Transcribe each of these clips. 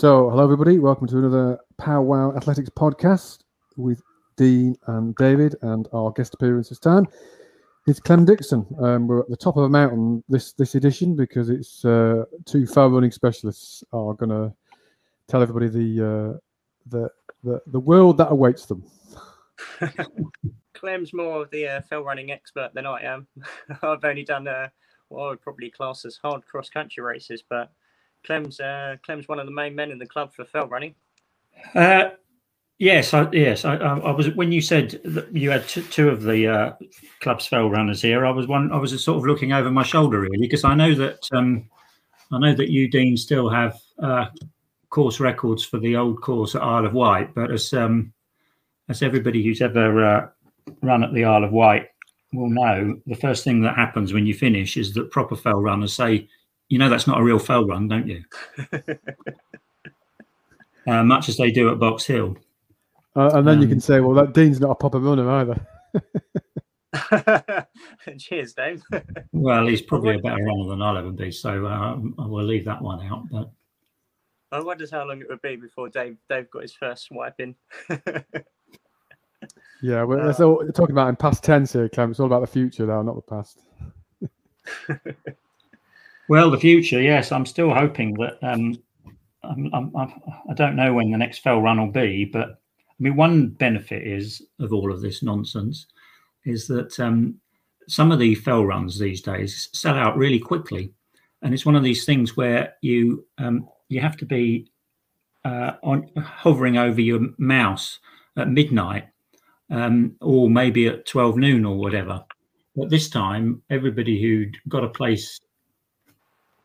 So, hello everybody. Welcome to another Powwow Athletics podcast with Dean and David, and our guest appearance this time is Clem Dixon. Um, we're at the top of a mountain this this edition because it's uh, two far running specialists are going to tell everybody the, uh, the the the world that awaits them. Clem's more of the uh, fell running expert than I am. I've only done uh, what I would probably class as hard cross country races, but Clem's uh, Clem's one of the main men in the club for fell running. Uh, yes, I, yes, I, I, was. When you said that you had t- two of the uh, club's fell runners here, I was one. I was sort of looking over my shoulder really because I know that um, I know that you, Dean, still have uh, course records for the old course at Isle of Wight, but as um, as everybody who's ever uh, run at the Isle of Wight will know, the first thing that happens when you finish is that proper fell runners say you know that's not a real fell run, don't you? uh, much as they do at Box Hill. Uh, and then um, you can say, well, that Dean's not a proper runner either. Cheers, Dave. well, he's probably a better runner than I'll ever be, so uh, I will leave that one out. But I wonder how long it would be before Dave Dave got his first swipe in. yeah, well, uh, all, talking about in past tense here, Clem. It's all about the future now, not the past. Well, the future, yes. I'm still hoping that. Um, I'm, I'm, I'm, I do not know when the next fell run will be, but I mean, one benefit is of all of this nonsense is that um, some of the fell runs these days sell out really quickly, and it's one of these things where you um, you have to be uh, on hovering over your mouse at midnight, um, or maybe at twelve noon or whatever. But this time, everybody who'd got a place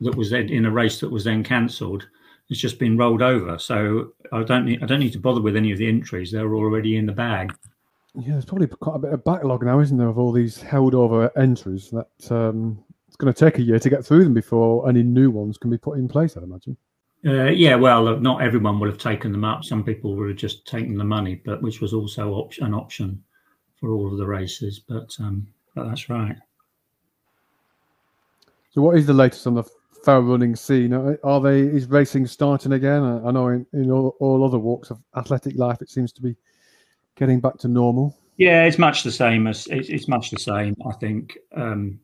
that was in a race that was then cancelled it's just been rolled over. So I don't need I don't need to bother with any of the entries; they're already in the bag. Yeah, there's probably quite a bit of backlog now, isn't there, of all these held over entries that um, it's going to take a year to get through them before any new ones can be put in place. I'd imagine. Uh, yeah, well, not everyone would have taken them up. Some people would have just taken the money, but which was also op- an option for all of the races. But um, but that's right. So, what is the latest on the fell running scene? Are they is racing starting again? I know in, in all, all, other walks of athletic life, it seems to be getting back to normal. Yeah, it's much the same as it's, it's much the same. I think um,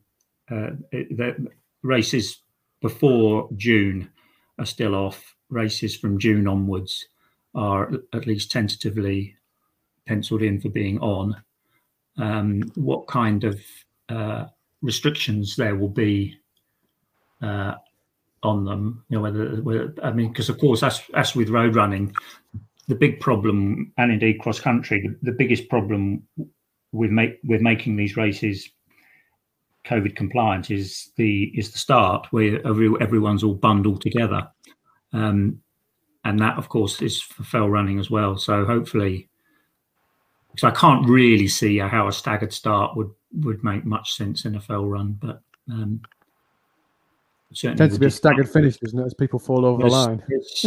uh, it, the races before June are still off. Races from June onwards are at least tentatively penciled in for being on. Um, what kind of uh, restrictions there will be uh, on them. You know, whether, whether I mean, because of course, as as with road running, the big problem, and indeed cross country, the, the biggest problem with make with making these races COVID compliant is the is the start where every, everyone's all bundled together, um, and that of course is for fell running as well. So hopefully, because I can't really see how a staggered start would would make much sense in a fell run, but um, certainly tends to be a staggered finish, doesn't it? As people fall over there's, the line.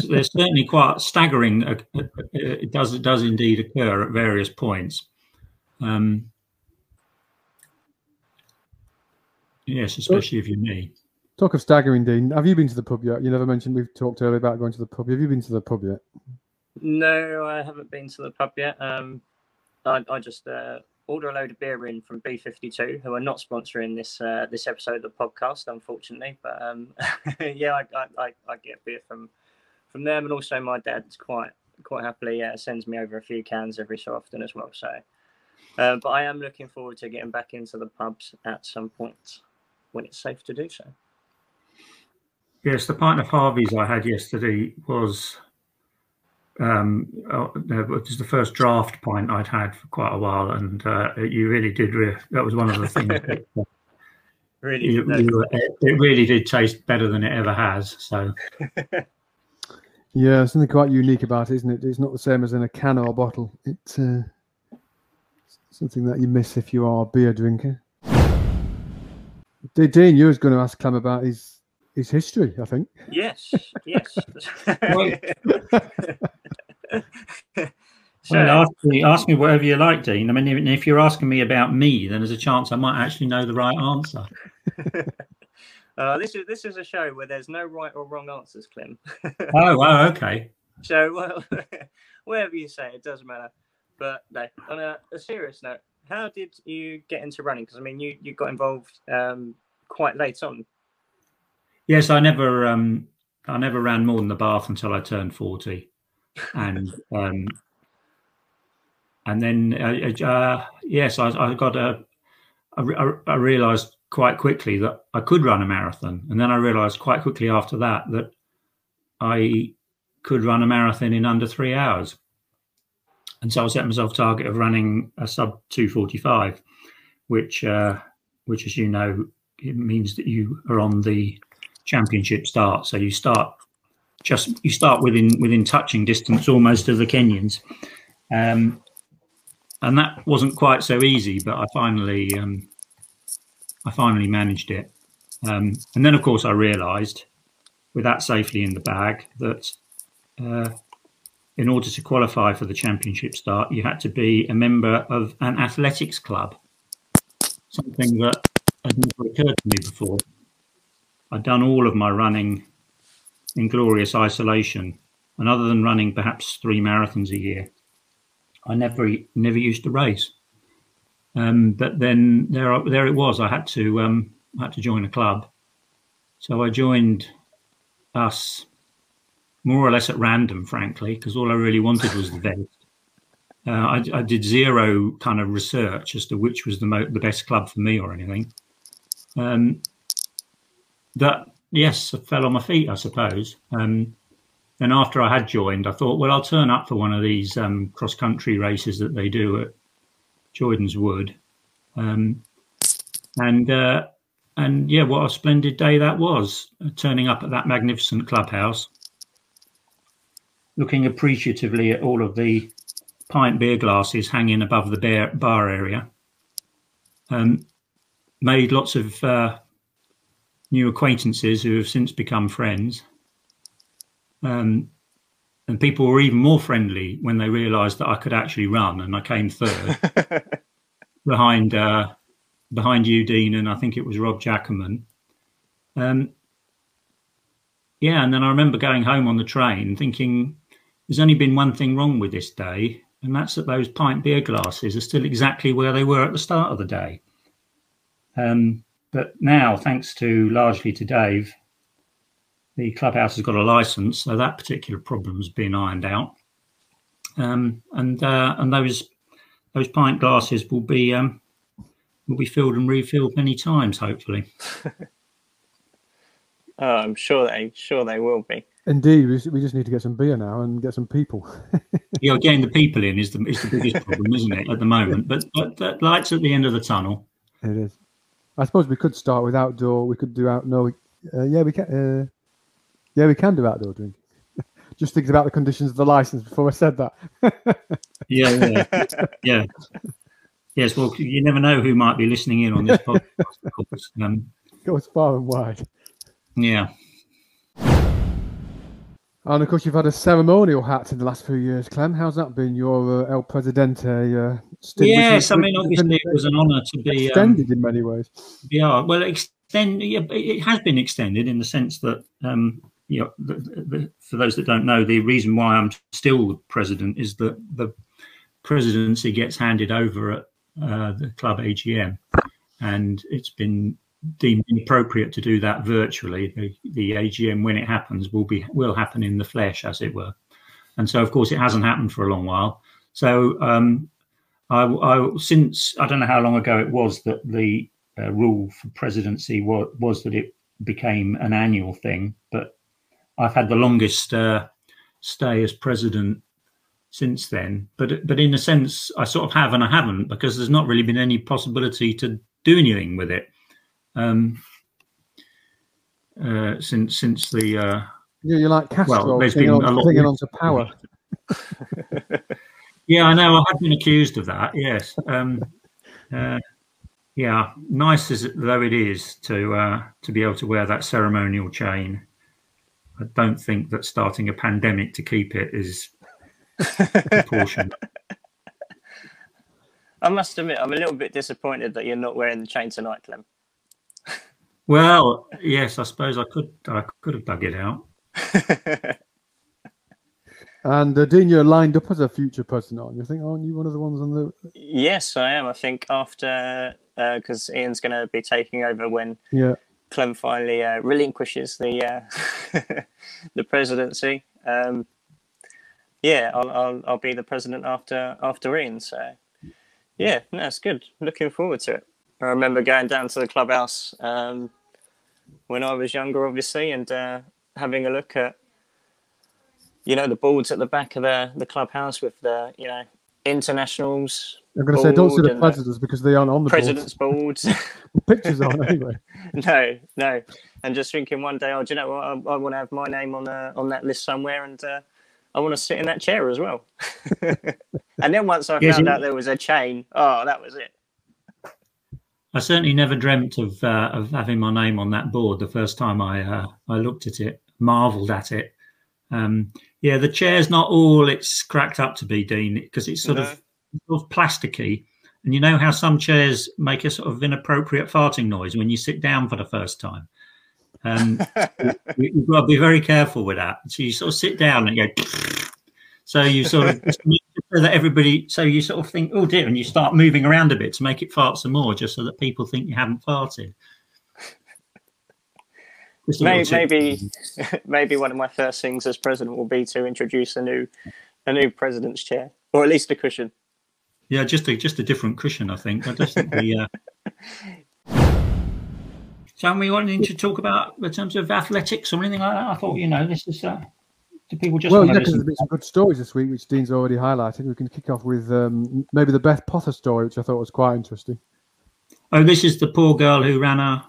there's certainly quite staggering. Uh, uh, it does it does indeed occur at various points. Um, yes, especially if you're me. Talk of staggering, Dean. Have you been to the pub yet? You never mentioned we've talked earlier about going to the pub. Have you been to the pub yet? No, I haven't been to the pub yet. Um, I, I just uh, order a load of beer in from B52, who are not sponsoring this uh, this episode of the podcast, unfortunately. But um, yeah, I, I, I, get beer from from them, and also my dad's quite quite happily uh, sends me over a few cans every so often as well. So, uh, but I am looking forward to getting back into the pubs at some point when it's safe to do so. Yes, the pint of Harvey's I had yesterday was um, uh, it was the first draft point I'd had for quite a while, and uh, you really did. Re- that was one of the things. that, uh, really, you, you, it really did taste better than it ever has. So. yeah, something quite unique about it, isn't it? It's not the same as in a can or a bottle. It's uh, something that you miss if you are a beer drinker. Dean, you was going to ask Clem about his his history, I think. Yes, yes. So, well, ask me, ask me whatever you like, Dean. I mean, if you're asking me about me, then there's a chance I might actually know the right answer. Uh, this is this is a show where there's no right or wrong answers, Clem. oh, oh, okay. So well, whatever you say, it doesn't matter. But no, on a, a serious note, how did you get into running? Because I mean, you you got involved um, quite late on. Yes, I never um, I never ran more than the bath until I turned forty, and um, and then uh, uh, yes, I, I got a. I, I realised quite quickly that I could run a marathon, and then I realised quite quickly after that that I could run a marathon in under three hours. And so I set myself a target of running a sub 245, which, uh, which, as you know, it means that you are on the championship start. So you start just you start within within touching distance almost of the Kenyans, um, and that wasn't quite so easy. But I finally um, I finally managed it, um, and then of course I realised, with that safely in the bag, that uh, in order to qualify for the championship start, you had to be a member of an athletics club, something that had never occurred to me before. I'd done all of my running in glorious isolation, and other than running perhaps three marathons a year, I never never used to race. Um, but then there there it was. I had to um, I had to join a club, so I joined us more or less at random, frankly, because all I really wanted was the best. Uh, I, I, did zero kind of research as to which was the mo- the best club for me or anything. Um, that yes, I fell on my feet, I suppose. Um, and after I had joined, I thought, well, I'll turn up for one of these um, cross country races that they do at Jordan's Wood. Um, and uh, and yeah, what a splendid day that was! Uh, turning up at that magnificent clubhouse, looking appreciatively at all of the pint beer glasses hanging above the bar, area. Um, made lots of uh, new acquaintances who have since become friends. Um, and people were even more friendly when they realised that I could actually run, and I came third behind uh, behind you, Dean, and I think it was Rob Jackerman. Um, yeah, and then I remember going home on the train thinking, there's only been one thing wrong with this day, and that's that those pint beer glasses are still exactly where they were at the start of the day. Um, but now, thanks to largely to Dave, the clubhouse has got a license, so that particular problem's been ironed out. Um, and uh, and those those pint glasses will be um, will be filled and refilled many times, hopefully. oh, I'm sure they sure they will be. Indeed, we, we just need to get some beer now and get some people. yeah, getting the people in is the is the biggest problem, isn't it, at the moment? But, but that lights at the end of the tunnel. It is. I suppose we could start with outdoor. We could do out. No, uh, yeah, we can. Uh, yeah, we can do outdoor drinking. Just thinking about the conditions of the license before I said that. yeah, yeah, yeah. Yes, well, you never know who might be listening in on this podcast. Um, Goes far and wide. Yeah. And of course, you've had a ceremonial hat in the last few years, Clem. How's that been? Your uh, El Presidente uh, Yes, I mean, obviously, it was an honour to be extended um, in many ways. Yeah, well, extend. It has been extended in the sense that, um, you know, the, the, for those that don't know, the reason why I'm still the president is that the presidency gets handed over at uh, the club AGM, and it's been deemed inappropriate to do that virtually. The, the, AGM, when it happens, will be will happen in the flesh, as it were. And so, of course, it hasn't happened for a long while. So, um, I, I, since I don't know how long ago it was that the uh, rule for presidency was, was, that it became an annual thing, but I've had the longest uh, stay as president since then. But but in a sense, I sort of have and I haven't because there's not really been any possibility to do anything with it um, uh, since since the. Uh, yeah, you're like Castro well, there's been on, a lot clinging onto power. yeah, I know. I have been accused of that. Yes. Um, uh, yeah, nice as though it is to uh, to be able to wear that ceremonial chain, I don't think that starting a pandemic to keep it is proportionate. I must admit, I'm a little bit disappointed that you're not wearing the chain tonight, Clem. Well, yes, I suppose I could. I could have dug it out. And uh, Dean, you're lined up as a future president, aren't you? I think, aren't you one of the ones on the? yes, I am. I think after because uh, Ian's going to be taking over when Yeah. Clem finally uh, relinquishes the uh, the presidency. Um, yeah, I'll, I'll I'll be the president after after Ian. So yeah, no, good. Looking forward to it. I remember going down to the clubhouse um, when I was younger, obviously, and uh, having a look at you know the boards at the back of the the clubhouse with the you know internationals. I'm going to say, don't see the and the presidents because they aren't on the President's boards. boards. Pictures aren't anyway. no, no. And just thinking one day, oh, do you know what? I, I want to have my name on uh, on that list somewhere, and uh, I want to sit in that chair as well. and then once I Yes, found you- out there was a chain, oh, that was it. I certainly never dreamt of uh, of having my name on that board the first time I uh, I looked at it, marvelled at it. Um, yeah, the chair's not all it's cracked up to be, Dean, because it's sort No. of sort of plasticky. And you know how some chairs make a sort of inappropriate farting noise when you sit down for the first time. Um, you, you've got to be very careful with that. So you sort of sit down and go. So you sort of so that everybody, so you sort of think, oh dear, and you start moving around a bit to make it fart some more, just so that people think you haven't farted. Just a little Maybe, maybe, maybe one of my first things as president will be to introduce a new, a new president's chair, or at least a cushion. Yeah, just a just a different cushion, I think. I just think the. Uh... So, are we wanting to talk about in terms of athletics or anything like that? I thought, you know, this is. Uh... Do people just well, want yeah, to because there's been some good stories this week, which Dean's already highlighted. We can kick off with um, maybe the Beth Potter story, which I thought was quite interesting. Oh, this is the poor girl who ran a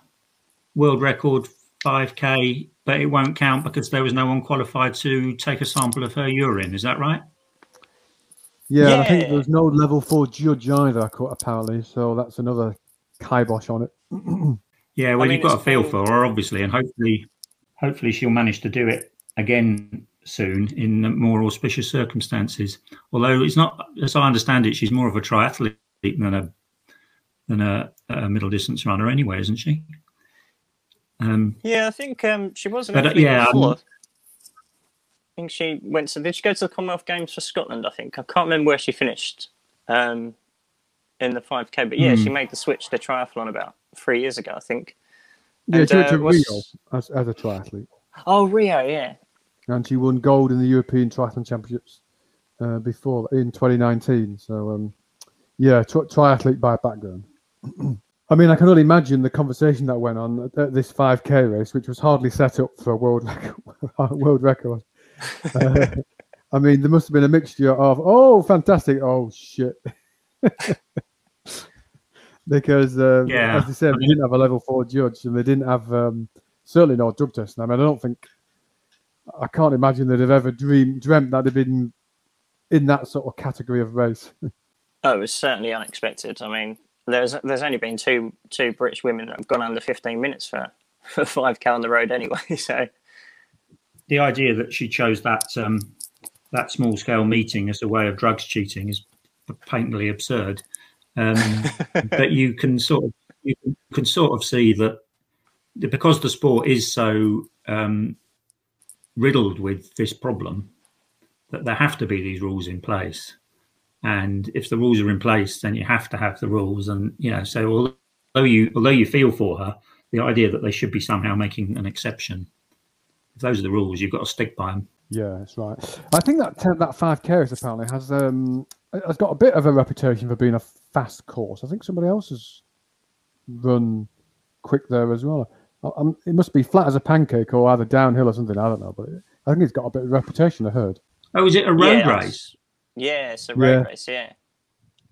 world record 5k, but it won't count because there was no one qualified to take a sample of her urine. Is that right? Yeah, and I think Yeah. there was no level four judge either, co- apparently. So that's another kibosh on it. Yeah, well, mean, you've got it's a feel cool. for her, obviously, and hopefully, hopefully she'll manage to do it again soon in more auspicious circumstances. Although it's not, as I understand it, she's more of a triathlete than a than a, a middle distance runner, anyway, isn't she? Um, Yeah, I think um, she was an But, uh, yeah, before. I'm- I think she went to. Did she go to the Commonwealth Games for Scotland? I think I can't remember where she finished um, in the five k. But yeah, Hmm. she made the switch to triathlon about three years ago, I think. Yeah, And, she went uh, to what's- Rio as, as a triathlete, Oh, Rio, yeah. And she won gold in the European Triathlon Championships uh, before in 2019. So, um, yeah, tri- triathlete by background. I mean, I can only imagine the conversation that went on at, at this 5K race, which was hardly set up for a world record. world record. Uh, I mean, there must have been a mixture of oh, fantastic, oh shit, because uh, Yeah, as they said, I they didn't have a level four judge, and they didn't have um, certainly no drug testing. I mean, I don't think I can't imagine they'd have ever dreamed dreamt that they'd been in that sort of category of race. Oh, it was certainly unexpected. I mean, there's there's only been two two British women that have gone under 15 minutes for for five k on the road anyway. So the idea that she chose that um, that small scale meeting as a way of drugs cheating is patently absurd. Um, but you can sort of you can- can sort of see that because the sport is so um, riddled with this problem that there have to be these rules in place. And if the rules are in place, then you have to have the rules. And you know, so although you although you feel for her, the idea that they should be somehow making an exception if those are the rules, you've got to stick by them. Yeah, that's right. I think that ten, that five race apparently has um has got a bit of a reputation for being a fast course. I think somebody else has run quick there as well. I, I'm, it must be flat as a pancake or either downhill or something. I don't know, but I think it's got a bit of reputation. I heard. Oh, is it a road yeah, race? Yeah, it's a road Yeah. race. Yeah.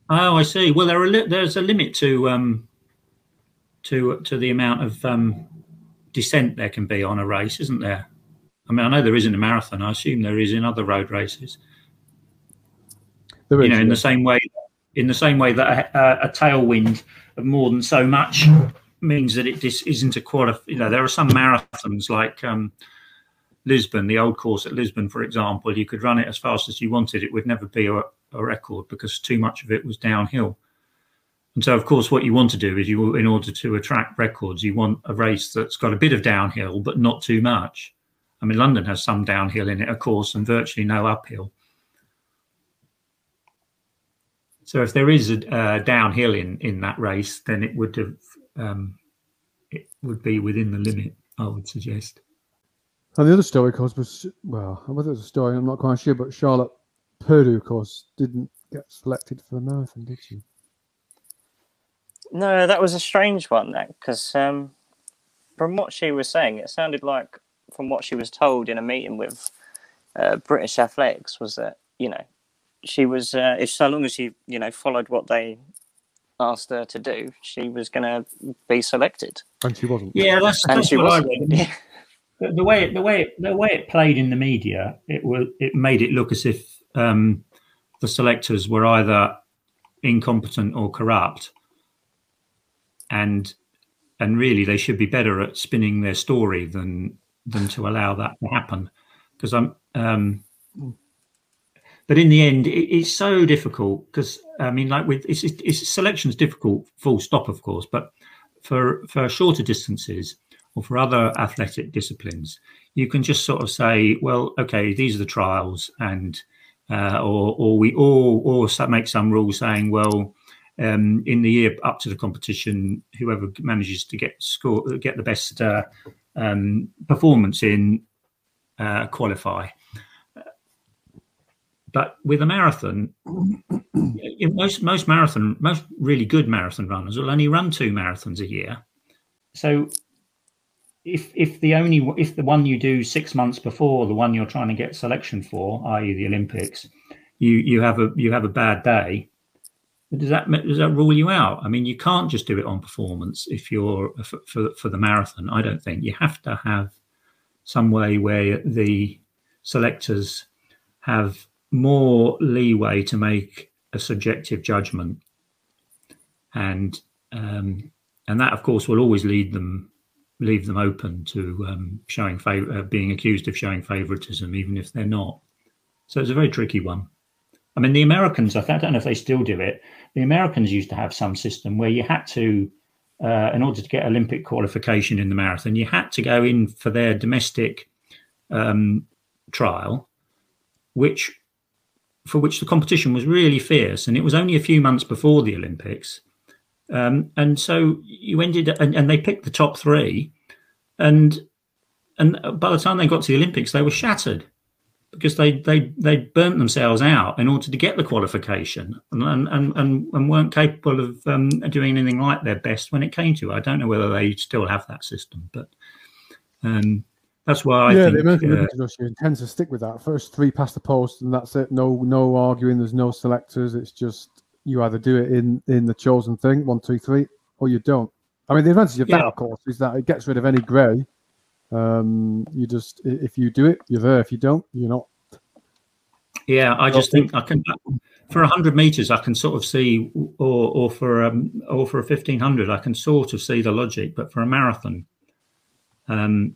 Oh, I see. Well, there are li- there's a limit to um to to the amount of um descent there can be on a race, isn't there? I mean, I know there is in a marathon. I assume there is in other road races. There you is, know, in yeah. the same way, in the same way that a, a tailwind of more than so much means that it dis- isn't a qualif. You know, there are some marathons like um, Lisbon, the old course at Lisbon, for example. You could run it as fast as you wanted; it would never be a, a record because too much of it was downhill. And so, of course, what you want to do is you, in order to attract records, you want a race that's got a bit of downhill, but not too much. I mean, London has some downhill in it, of course, and virtually no uphill. So if there is a uh, downhill in in that race, then it would have um, it would be within the limit. I would suggest. And the other story, of course, was well, whether it's a story, I'm not quite sure, but Charlotte Purdue, of course, didn't get selected for the marathon, did she? No, that was a strange one, that because um, from what she was saying, it sounded like from what she was told in a meeting with uh, British Athletics was that you know she was uh, if so long as she you know followed what they asked her to do, she was going to be selected. And she wasn't. Yeah, that's, And that's she what wasn't. read. The, the way it, the way it, the way it played in the media, it was it made it look as if um, the selectors were either incompetent or corrupt, and and really they should be better at spinning their story than than to allow that to happen. Because I'm, um, but in the end, it, it's so difficult. Because I mean, like with it's, it's, it's selection's difficult, full stop, of course. But for for shorter distances or for other athletic disciplines, you can just sort of say, well, okay, these are the trials, and uh, or or we or or so- make some rule saying, well, um, in the year up to the competition, whoever manages to get score get the best uh, um, performance in uh, qualify. But with a marathon, most most marathon most really good marathon runners will only run two marathons a year. So if if the only if the one you do six months before the one you're trying to get selection for, i.e. the Olympics, you you have a you have a bad day, does that does that rule you out? I mean, you can't just do it on performance if you're for for, for the marathon. I don't think you have to have some way where the selectors have more leeway to make a subjective judgment, and um, and that of course will always lead them leave them open to um, showing favor, uh, being accused of showing favoritism, even if they're not. So it's a very tricky one. I mean, the Americans, I don't know if they still do it. The Americans used to have some system where you had to, uh, in order to get Olympic qualification in the marathon, you had to go in for their domestic um, trial, which for which the competition was really fierce, and it was only a few months before the Olympics. Um, and so you ended, and, and they picked the top three, and and by the time they got to the Olympics, they were shattered because they they they burnt themselves out in order to get the qualification and and and, and weren't capable of um, doing anything like their best when it came to. it. I don't know whether they still have that system, but um, that's why I yeah, think. the American uh, Association tends to stick with that. First three past the post, and that's it. No, no arguing. There's no selectors. It's just you either do it in in the chosen thing, one, two, three, or you don't. I mean, the advantage of that, Yeah. of course, is that it gets rid of any grey. Um, you just if you do it, you're there. If you don't, you're not. Yeah, I just think I can for hundred meters I can sort of see, or or for um, or for a fifteen hundred I can sort of see the logic, but for a marathon, um,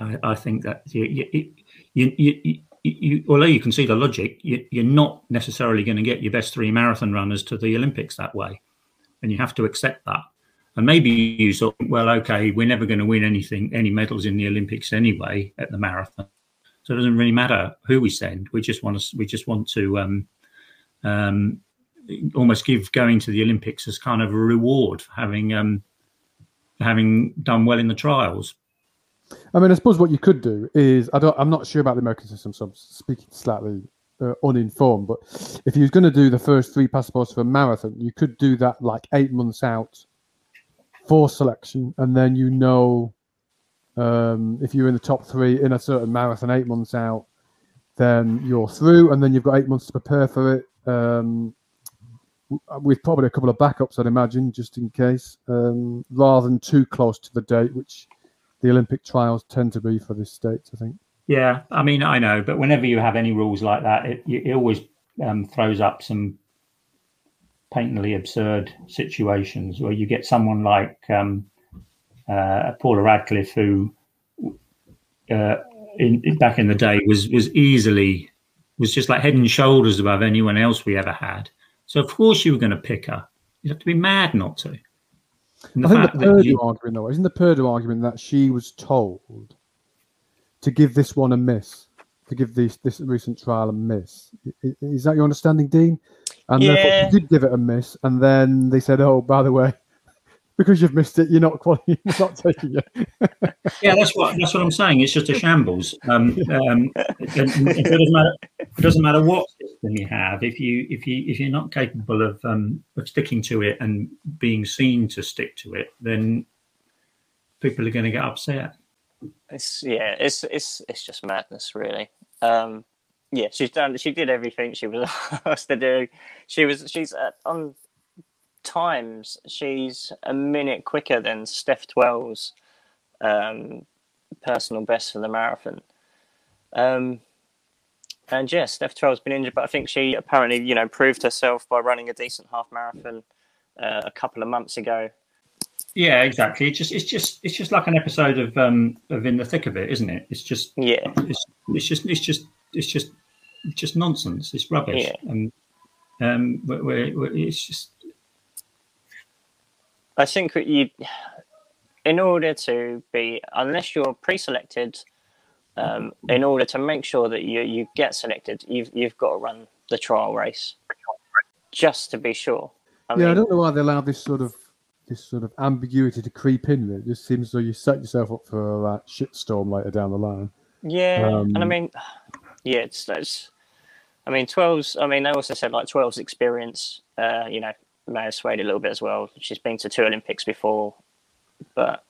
I, I think that you you, you, you, you, although you can see the logic, you, you're not necessarily going to get your best three marathon runners to the Olympics that way, and you have to accept that. And maybe you sort well, okay, we're never going to win anything, any medals in the Olympics anyway at the marathon. So it doesn't really matter who we send. We just want to we just want to um, um, almost give going to the Olympics as kind of a reward for having um, having done well in the trials. I mean, I suppose what you could do is I don't. I'm not sure about the American system, so I'm speaking slightly uh, uninformed. But if you was going to do the first three passports for a marathon, you could do that like eight months out for selection, and then you know um, if you're in the top three in a certain marathon eight months out, then you're through, and then you've got eight months to prepare for it. Um, with probably a couple of backups, I'd imagine, just in case, um, rather than too close to the date, which the Olympic trials tend to be for this state, I think. Yeah, I mean, I know, but whenever you have any rules like that, it, it always um, throws up some patently absurd situations where you get someone like um, uh, Paula Radcliffe, who uh, in, back in the day was was easily was just like head and shoulders above anyone else we ever had. So of course you were going to pick her You'd have to be mad not to. I think the Purdue you... argument, though, isn't the Purdue argument that she was told to give this one a miss, to give this this recent trial a miss? Is that your understanding, Dean? And yeah. therefore, she did give it a miss, and then they said, "Oh, by the way, because you've missed it, you're not quality, you're not taking it. yeah, that's what that's what I'm saying. It's just a shambles. Um, um, it, it, doesn't matter. It doesn't matter what system you have. If you if you if you're not capable of um, of sticking to it and being seen to stick to it, then people are going to get upset. It's yeah, it's it's it's just madness, really. Um, yeah, she's done. She did everything she was asked to do. She was she's uh, on times she's a minute quicker than Steph Twell's um, personal best for the marathon. Um, and yeah, Steph Twell's been injured, but I think she apparently, you know, proved herself by running a decent half marathon uh, a couple of months ago. Yeah, exactly. It's just it's just it's just like an episode of um of in the thick of it, isn't it? It's just yeah. It's, it's just it's just it's just it's just nonsense. It's rubbish. Yeah. And um, we're, we're, it's just I think you, in order to be, unless you're pre-selected, um, in order to make sure that you you get selected, you've you've got to run the trial race, just to be sure. I yeah, mean, I don't know why they allow this sort of this sort of ambiguity to creep in. It just seems though you set yourself up for that shitstorm later down the line. Yeah, um, and I mean, yeah, it's, it's I mean, Twell's. I mean, they also said like Twell's experience. Uh, you know, may have swayed a little bit as well. She's been to two Olympics before, but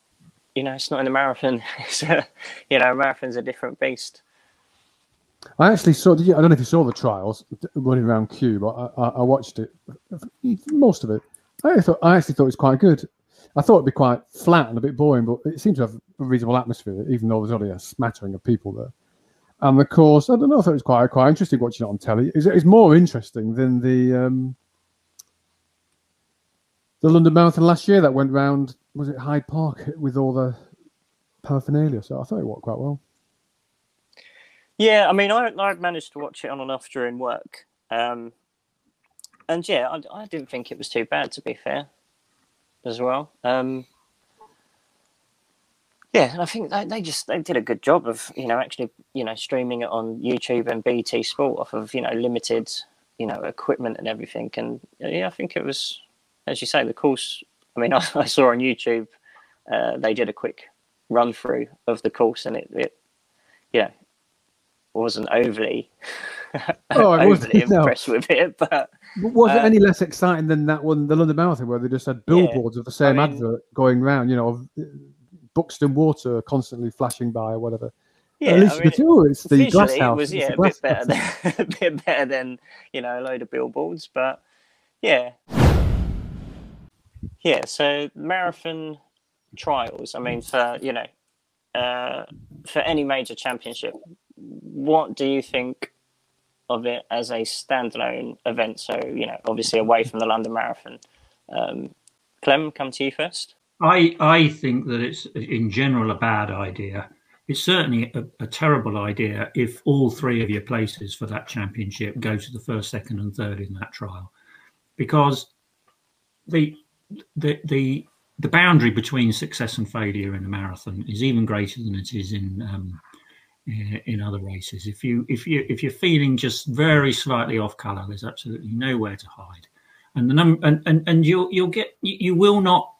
you know, it's not in the marathon. It's a, you know, marathon's a different beast. I actually saw. I don't know if you saw the trials running around Kew, but I, I, watched it, most of it. I thought I actually thought it was quite good. I thought it'd be quite flat and a bit boring, but it seemed to have a reasonable atmosphere, even though there's only a smattering of people there. And of course, I don't know. I thought it was quite quite interesting watching it on telly. It's, it's more interesting than the um, the London Marathon last year that went round was it Hyde Park with all the paraphernalia. So I thought it worked quite well. Yeah, I mean, I I managed to watch it on and off during work, um, and yeah, I, I didn't think it was too bad to be fair, as well. Um, yeah, and I think they, they just they did a good job of you know actually you know streaming it on YouTube and BT Sport off of you know limited you know equipment and everything, and yeah, I think it was as you say, the course. I mean, I, I saw on YouTube uh, they did a quick run through of the course, and it, it yeah, wasn't overly, oh, overly wasn't, impressed no. with it. But was it uh, any less exciting than that one, the London Marathon, where they just had billboards yeah, of the same I mean, advert going round? You know, Buxton Water constantly flashing by or whatever. Yeah, at least I mean, do. It's the glass house. It was yeah, a bit better than a bit better than you know a load of billboards, but yeah. Yeah, so marathon trials. I mean, for you know, uh, for any major championship, what do you think of it as a standalone event? So you know, obviously away from the London Marathon. Um, Clem, come to you first. I I think that it's in general a bad idea. It's certainly a, a, terrible idea if all three of your places for that championship go to the first, second, and third in that trial, because the the the the boundary between success and failure in a marathon is even greater than it is in um, in other races. If you if you if you're feeling just very slightly off color, there's absolutely nowhere to hide, and the num- and, and and you'll you'll get you will not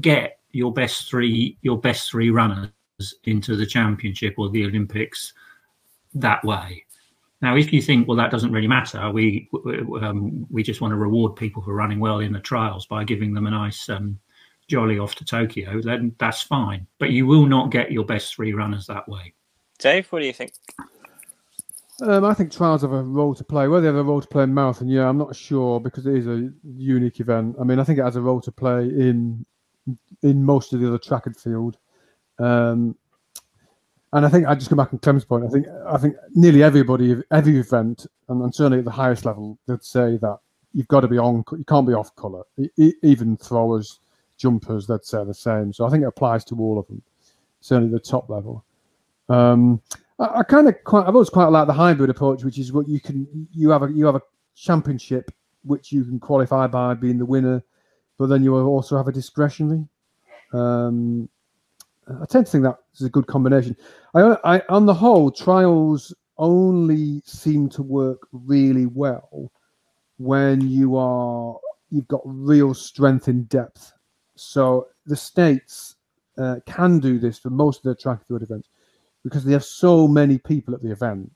get your best three your best three runners into the championship or the Olympics that way. Now, if you think, well, that doesn't really matter, we um, we just want to reward people for running well in the trials by giving them a nice um, jolly off to Tokyo, then that's fine. But you will not get your best three runners that way. Dave, what do you think? Um, I think trials have a role to play. Whether they have a role to play in marathon, yeah, I'm not sure because it is a unique event. I mean, I think it has a role to play in in most of the other track and field. Um, and I think I just come back on Clem's point. I think I think nearly everybody, every event, and, and certainly at the highest level, they'd say that you've got to be on. You can't be off color. E- even throwers, jumpers, they'd say the same. So I think it applies to all of them. Certainly the top level. Um, I, I kind of quite. I've always quite liked the hybrid approach, which is what you can. You have a you have a championship which you can qualify by being the winner, but then you also have a discretionary. Um, I tend to think that is a good combination. I, I, on the whole, trials only seem to work really well when you are you've got real strength in depth. So the states uh, can do this for most of their track and field events because they have so many people at the event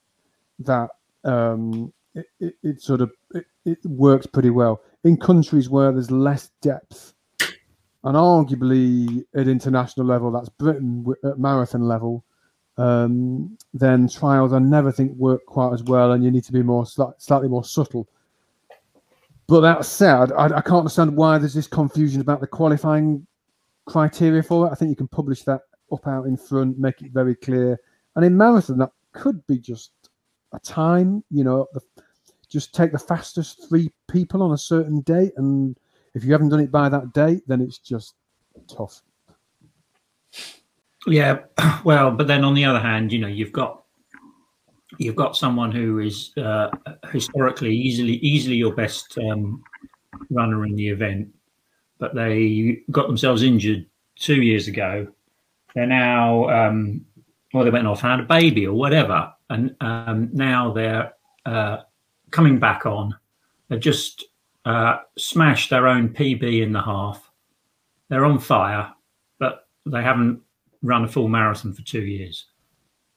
that um, it, it, it, sort of it, it works pretty well in countries where there's less depth and arguably at international level that's britain at marathon level um, then trials i never think work quite as well and you need to be more slightly more subtle. But that said I, I can't understand why there's this confusion about the qualifying criteria for it. I think you can publish that up out in front make it very clear. And in marathon that could be just a time you know the, just take the fastest three people on a certain date, and if you haven't done it by that date, then it's just tough. Yeah, well, but then on the other hand, you know, you've got you've got someone who is uh, historically easily easily your best um, runner in the event, but they got themselves injured two years ago. They're now, um, well, they went off had a baby or whatever, and um, now they're uh, coming back on. They've just uh, smashed their own PB in the half. They're on fire, but they haven't run a full marathon for two years.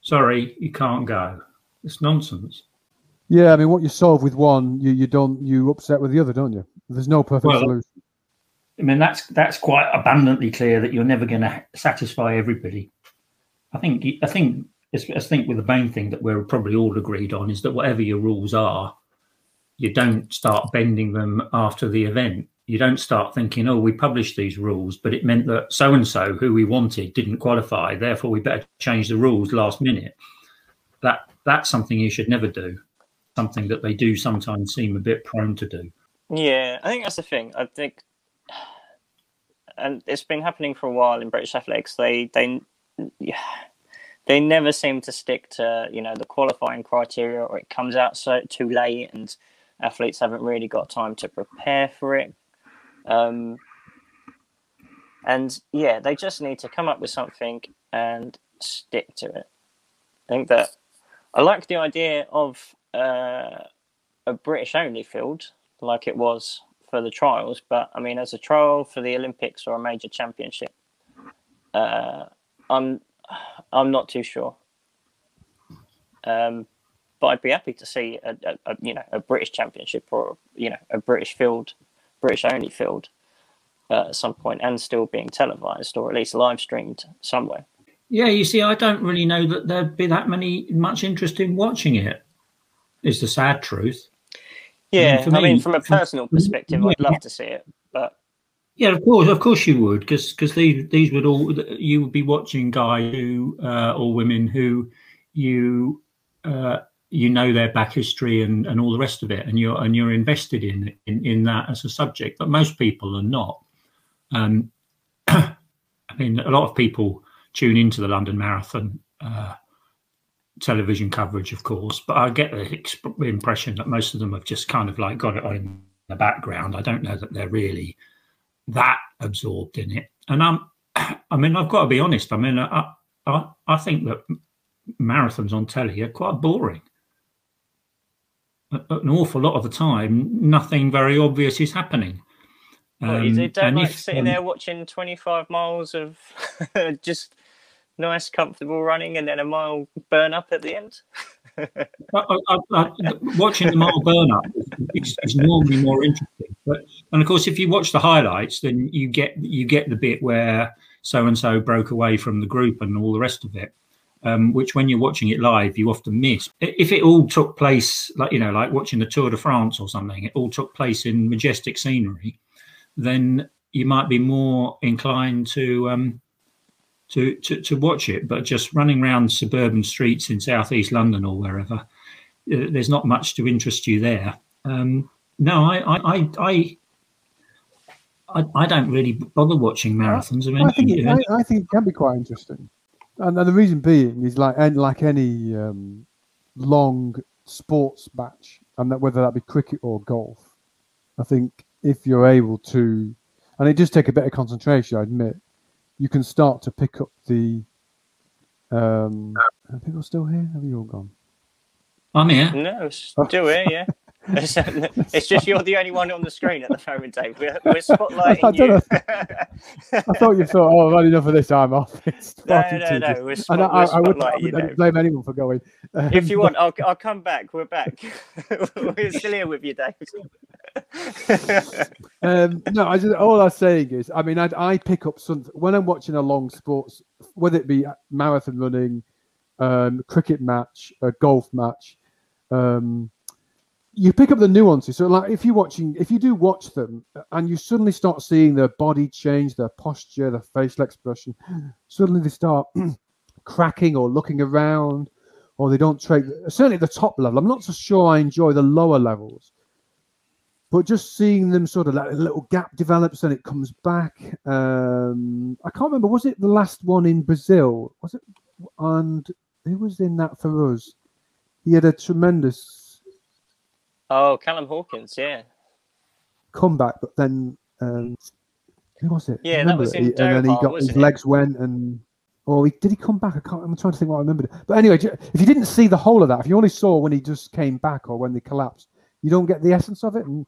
Sorry, you can't go. It's nonsense. Yeah, I mean, what you solve with one, you, you don't you upset with the other, don't you? There's no perfect well, solution. I mean, that's that's quite abundantly clear that you're never going to satisfy everybody. I think I think I think with the main thing that we're probably all agreed on is that whatever your rules are, you don't start bending them after the event. You don't start thinking, oh, we published these rules, but it meant that so and so who we wanted didn't qualify. Therefore, we better change the rules last minute. That that's something you should never do. Something that they do sometimes seem a bit prone to do. Yeah, I think that's the thing. I think, and it's been happening for a while in British athletics. They they yeah, they never seem to stick to you know the qualifying criteria, or it comes out so too late and athletes haven't really got time to prepare for it. Um, and yeah, they just need to come up with something and stick to it. I think that I like the idea of uh, a British only field like it was for the trials, but I mean, as a trial for the Olympics or a major championship, uh, I'm I'm not too sure. Um, but I'd be happy to see a, a, a, you know a British Championship or you know a British field, British only field uh, at some point, and still being televised or at least live streamed somewhere. Yeah, you see, I don't really know that there'd be that many much interest in watching it. Is the sad truth. Yeah, I mean, I mean from a personal perspective, yeah. I'd love to see it, but yeah, of course, of course you would, because because these these would all you would be watching guys who uh, or women who you uh, you know their back history and, and all the rest of it, and you're and you're invested in in, in that as a subject. But most people are not. Um, I mean, a lot of people tune into the London Marathon uh, television coverage, of course, but I get the impression that most of them have just kind of like got it on in the background. I don't know that they're really that absorbed in it. And I'm, I mean, I've got to be honest. I mean, I, I, I think that marathons on telly are quite boring an awful lot of the time, nothing very obvious is happening. Um, you don't like if, sitting um, there watching 25 miles of just nice, comfortable running and then a mile burn up at the end? I, I, I, watching the mile burn up is, is, normally more interesting. But and of course, if you watch the highlights, then you get you get the bit where so and so broke away from the group and all the rest of it um, which when you're watching it live, you often miss. If it all took place, like, you know, like watching the Tour de France or something, it all took place in majestic scenery, then you might be more inclined to, um, to, to, to watch it. But just running around suburban streets in southeast London or wherever, uh, there's not much to interest you there. Um, no, I, I, I, I I, don't really bother watching marathons. I, mean, I think it, I, I, think it can be quite interesting. And, the reason being is like and like any um, long sports match, and that whether that be cricket or golf, I think if you're able to, and it does take a bit of concentration. I admit. You can start to pick up the. Um, are people still here? Have you all gone? I'm here. No, still here, yeah. It's, it's just you're the only one on the screen at the moment, Dave. We're, we're spotlighting you. I thought you thought, oh, I've had enough of this. I'm off. It's no, no, no. We're, spot, I, I, we're I wouldn't, I spotlighting you, wouldn't blame anyone for going. Um, If you want, I'll, I'll come back. We're back. we're still here with you, Dave. um, no, I just all I'm saying is, I mean, I, I pick up something when I'm watching a long sports, whether it be marathon running, um, cricket match, a golf match. Um, you pick up the nuances. So, like, if you're watching, if you do watch them, and you suddenly start seeing their body change, their posture, their facial expression, suddenly they start cracking or looking around, or they don't trade. Certainly at the top level, I'm not so sure I enjoy the lower levels but just seeing them sort of like a little gap develops and it comes back. Um, I can't remember. Was it the last one in Brazil? Was it? And who was in that for us? He had a tremendous oh, Callum Hawkins, yeah. comeback, but then um, who was it? Yeah, that was it? in He- and then he got his it? legs went and. Or he, did he come back? I can't. I'm trying to think what I remembered. But anyway, if you didn't see the whole of that, if you only saw when he just came back or when they collapsed, you don't get the essence of it. And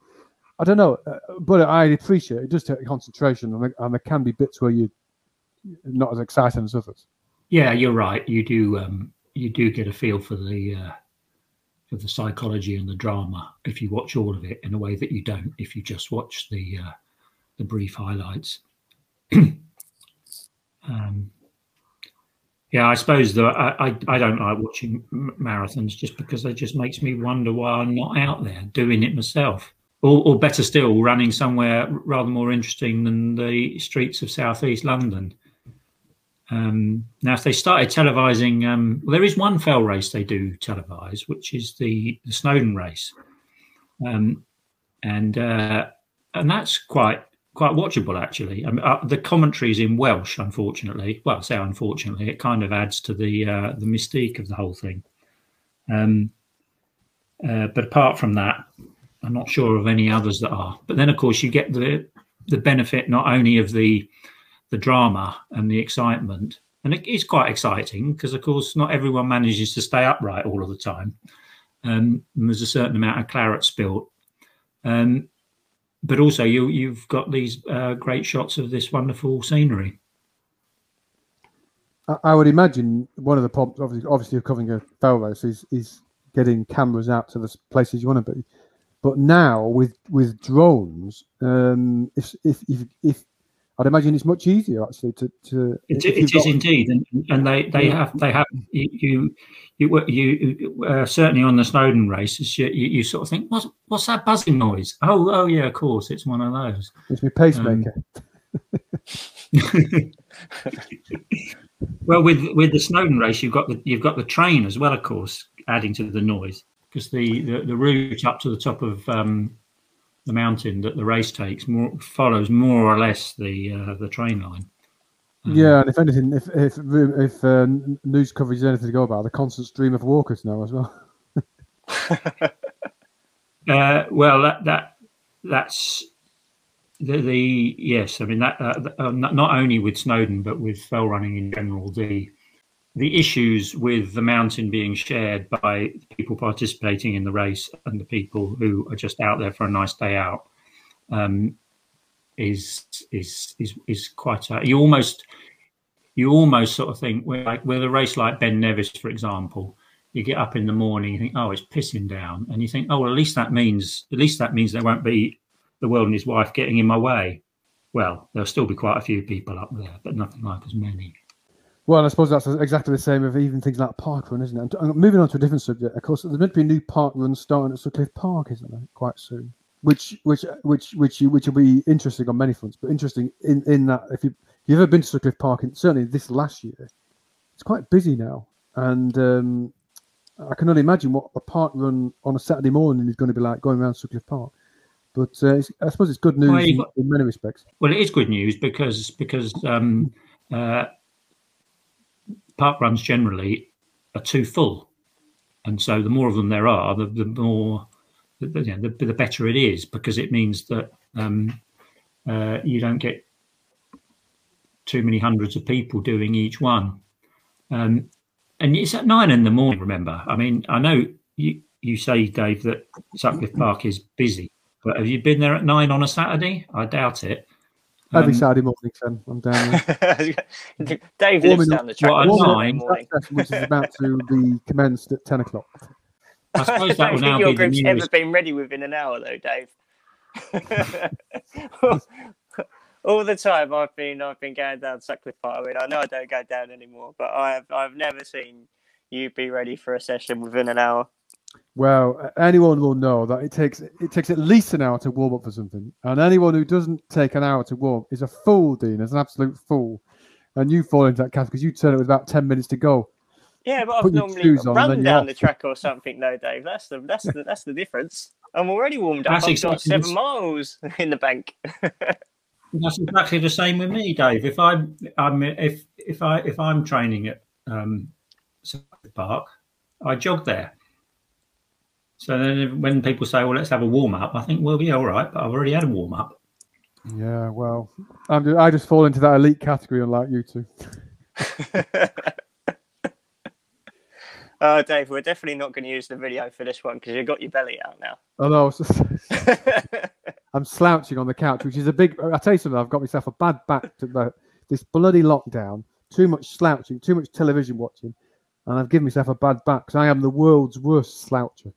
I don't know, uh, but I appreciate it. It does take concentration, and, there- and there can be bits where you're not as exciting as others. Yeah, you're right. You do um, you do get a feel for the uh, for the psychology and the drama if you watch all of it in a way that you don't if you just watch the uh, the brief highlights. um, yeah, I suppose that I, I I don't like watching marathons just because it just makes me wonder why I'm not out there doing it myself. Or, or better still, running somewhere rather more interesting than the streets of southeast London. Um, now, if they started televising, um, well, there is one fell race they do televise, which is the, the Snowdon race, um, and uh, and that's quite quite watchable actually. I mean, uh, the commentary is in Welsh, unfortunately. Well, I say unfortunately, it kind of adds to the uh, the mystique of the whole thing. Um, uh, but apart from that, I'm not sure of any others that are. But then, of course, you get the the benefit not only of the the drama and the excitement, and it is quite exciting because, of course, not everyone manages to stay upright all of the time. Um, and there's a certain amount of claret spilt. Um, but also, you you've got these uh, great shots of this wonderful scenery. I, would imagine one of the problems, obviously, obviously of covering a fell race, is is getting cameras out to the places you want to be. But now with with drones, um, if if if, if I'd imagine it's much easier actually to to. It, it is indeed, and, and they, they Yeah. have they have you you you, you uh, certainly on the Snowdon races you, you, you sort of think what's what's that buzzing noise? Oh oh yeah, of course it's one of those. It's my pacemaker. Well, with with the Snowdon race, you've got the you've got the train as well, of course, adding to the noise because the, the the route up to the top of um, the mountain that the race takes more follows more or less the uh, the train line. Um, yeah, and if anything, if if if uh, news coverage is anything to go about, the constant stream of walkers now as well. Uh, well, that that that's the, the yes. I mean that uh, th- uh, not, not only with Snowdon but with fell running in general. The the issues with the mountain being shared by people participating in the race and the people who are just out there for a nice day out um, is is is is quite. A, you almost you almost sort of think with like with a race like Ben Nevis, for example you get up in the morning, you think, oh, it's pissing down, and you think, oh, well, at least that means at least that means there won't be the world and his wife getting in my way. Well, there'll still be quite a few people up there, but nothing like as many. Well, I suppose that's exactly the same of even things like parkrun, isn't it? And moving on to a different subject, of course, there's meant to be a new park run starting at Sutcliffe Park, isn't there? Quite soon, which which which which which will be interesting on many fronts. But interesting in in that if you if you've ever been to Sutcliffe Park, and certainly this last year, it's quite busy now, and um, I can only imagine what a park run on a Saturday morning is going to be like going around Sutcliffe Park. But uh, it's, I suppose it's good news Well, in, in many respects. Well, it is good news because because um, uh, park runs generally are too full, and so the more of them there are, the, the more the, you know, the, the better it is because it means that um, uh, you don't get too many hundreds of people doing each one. Um, and it's at nine in the morning. Remember, I mean, I know you you say, Dave, that Sutcliffe Park is busy, but have you been there at nine on a Saturday? I doubt it. Every um, Saturday morning, Sam, I'm down there. Dave lives down the track. Well, nine, which is about to be commenced at ten o'clock. I suppose that will now your be group's the newest... ever been ready within an hour, though, Dave. All the time I've been I've been going down Sutcliffe Park. I mean, I know I don't go down anymore, but I have I've never seen you be ready for a session within an hour. Well, anyone will know that it takes it takes at least an hour to warm up for something, and anyone who doesn't take an hour to warm is a fool, Dean. Is an absolute fool, and you fall into that category because you turn it with about ten minutes to go. Yeah, but I've normally run down the track or something, though, Dave. That's the that's the that's the difference. I'm already warmed up. That's I've got seven miles in the bank. that's exactly the same with me, Dave. If I'm, I'm if if I if I'm training at um, Park, I jog there. So then, when people say, "Well, let's have a warm up," I think, "Well, yeah, all right," but I've already had a warm up. Yeah, well, I'm just, I just fall into that elite category, unlike you two. Oh, Dave, we're definitely not going to use the video for this one because you've got your belly out now. Oh no, I'm slouching on the couch, which is a big. I tell you something, I've got myself a bad back to the, this bloody lockdown. Too much slouching, too much television watching, and I've given myself a bad back because I am the world's worst sloucher.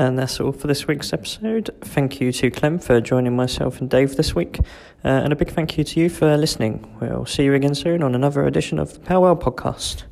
And that's all for this week's episode. Thank you to Clem for joining myself and Dave this week. Uh, and a big thank you to you for listening. We'll see you again soon on another edition of the Powell podcast.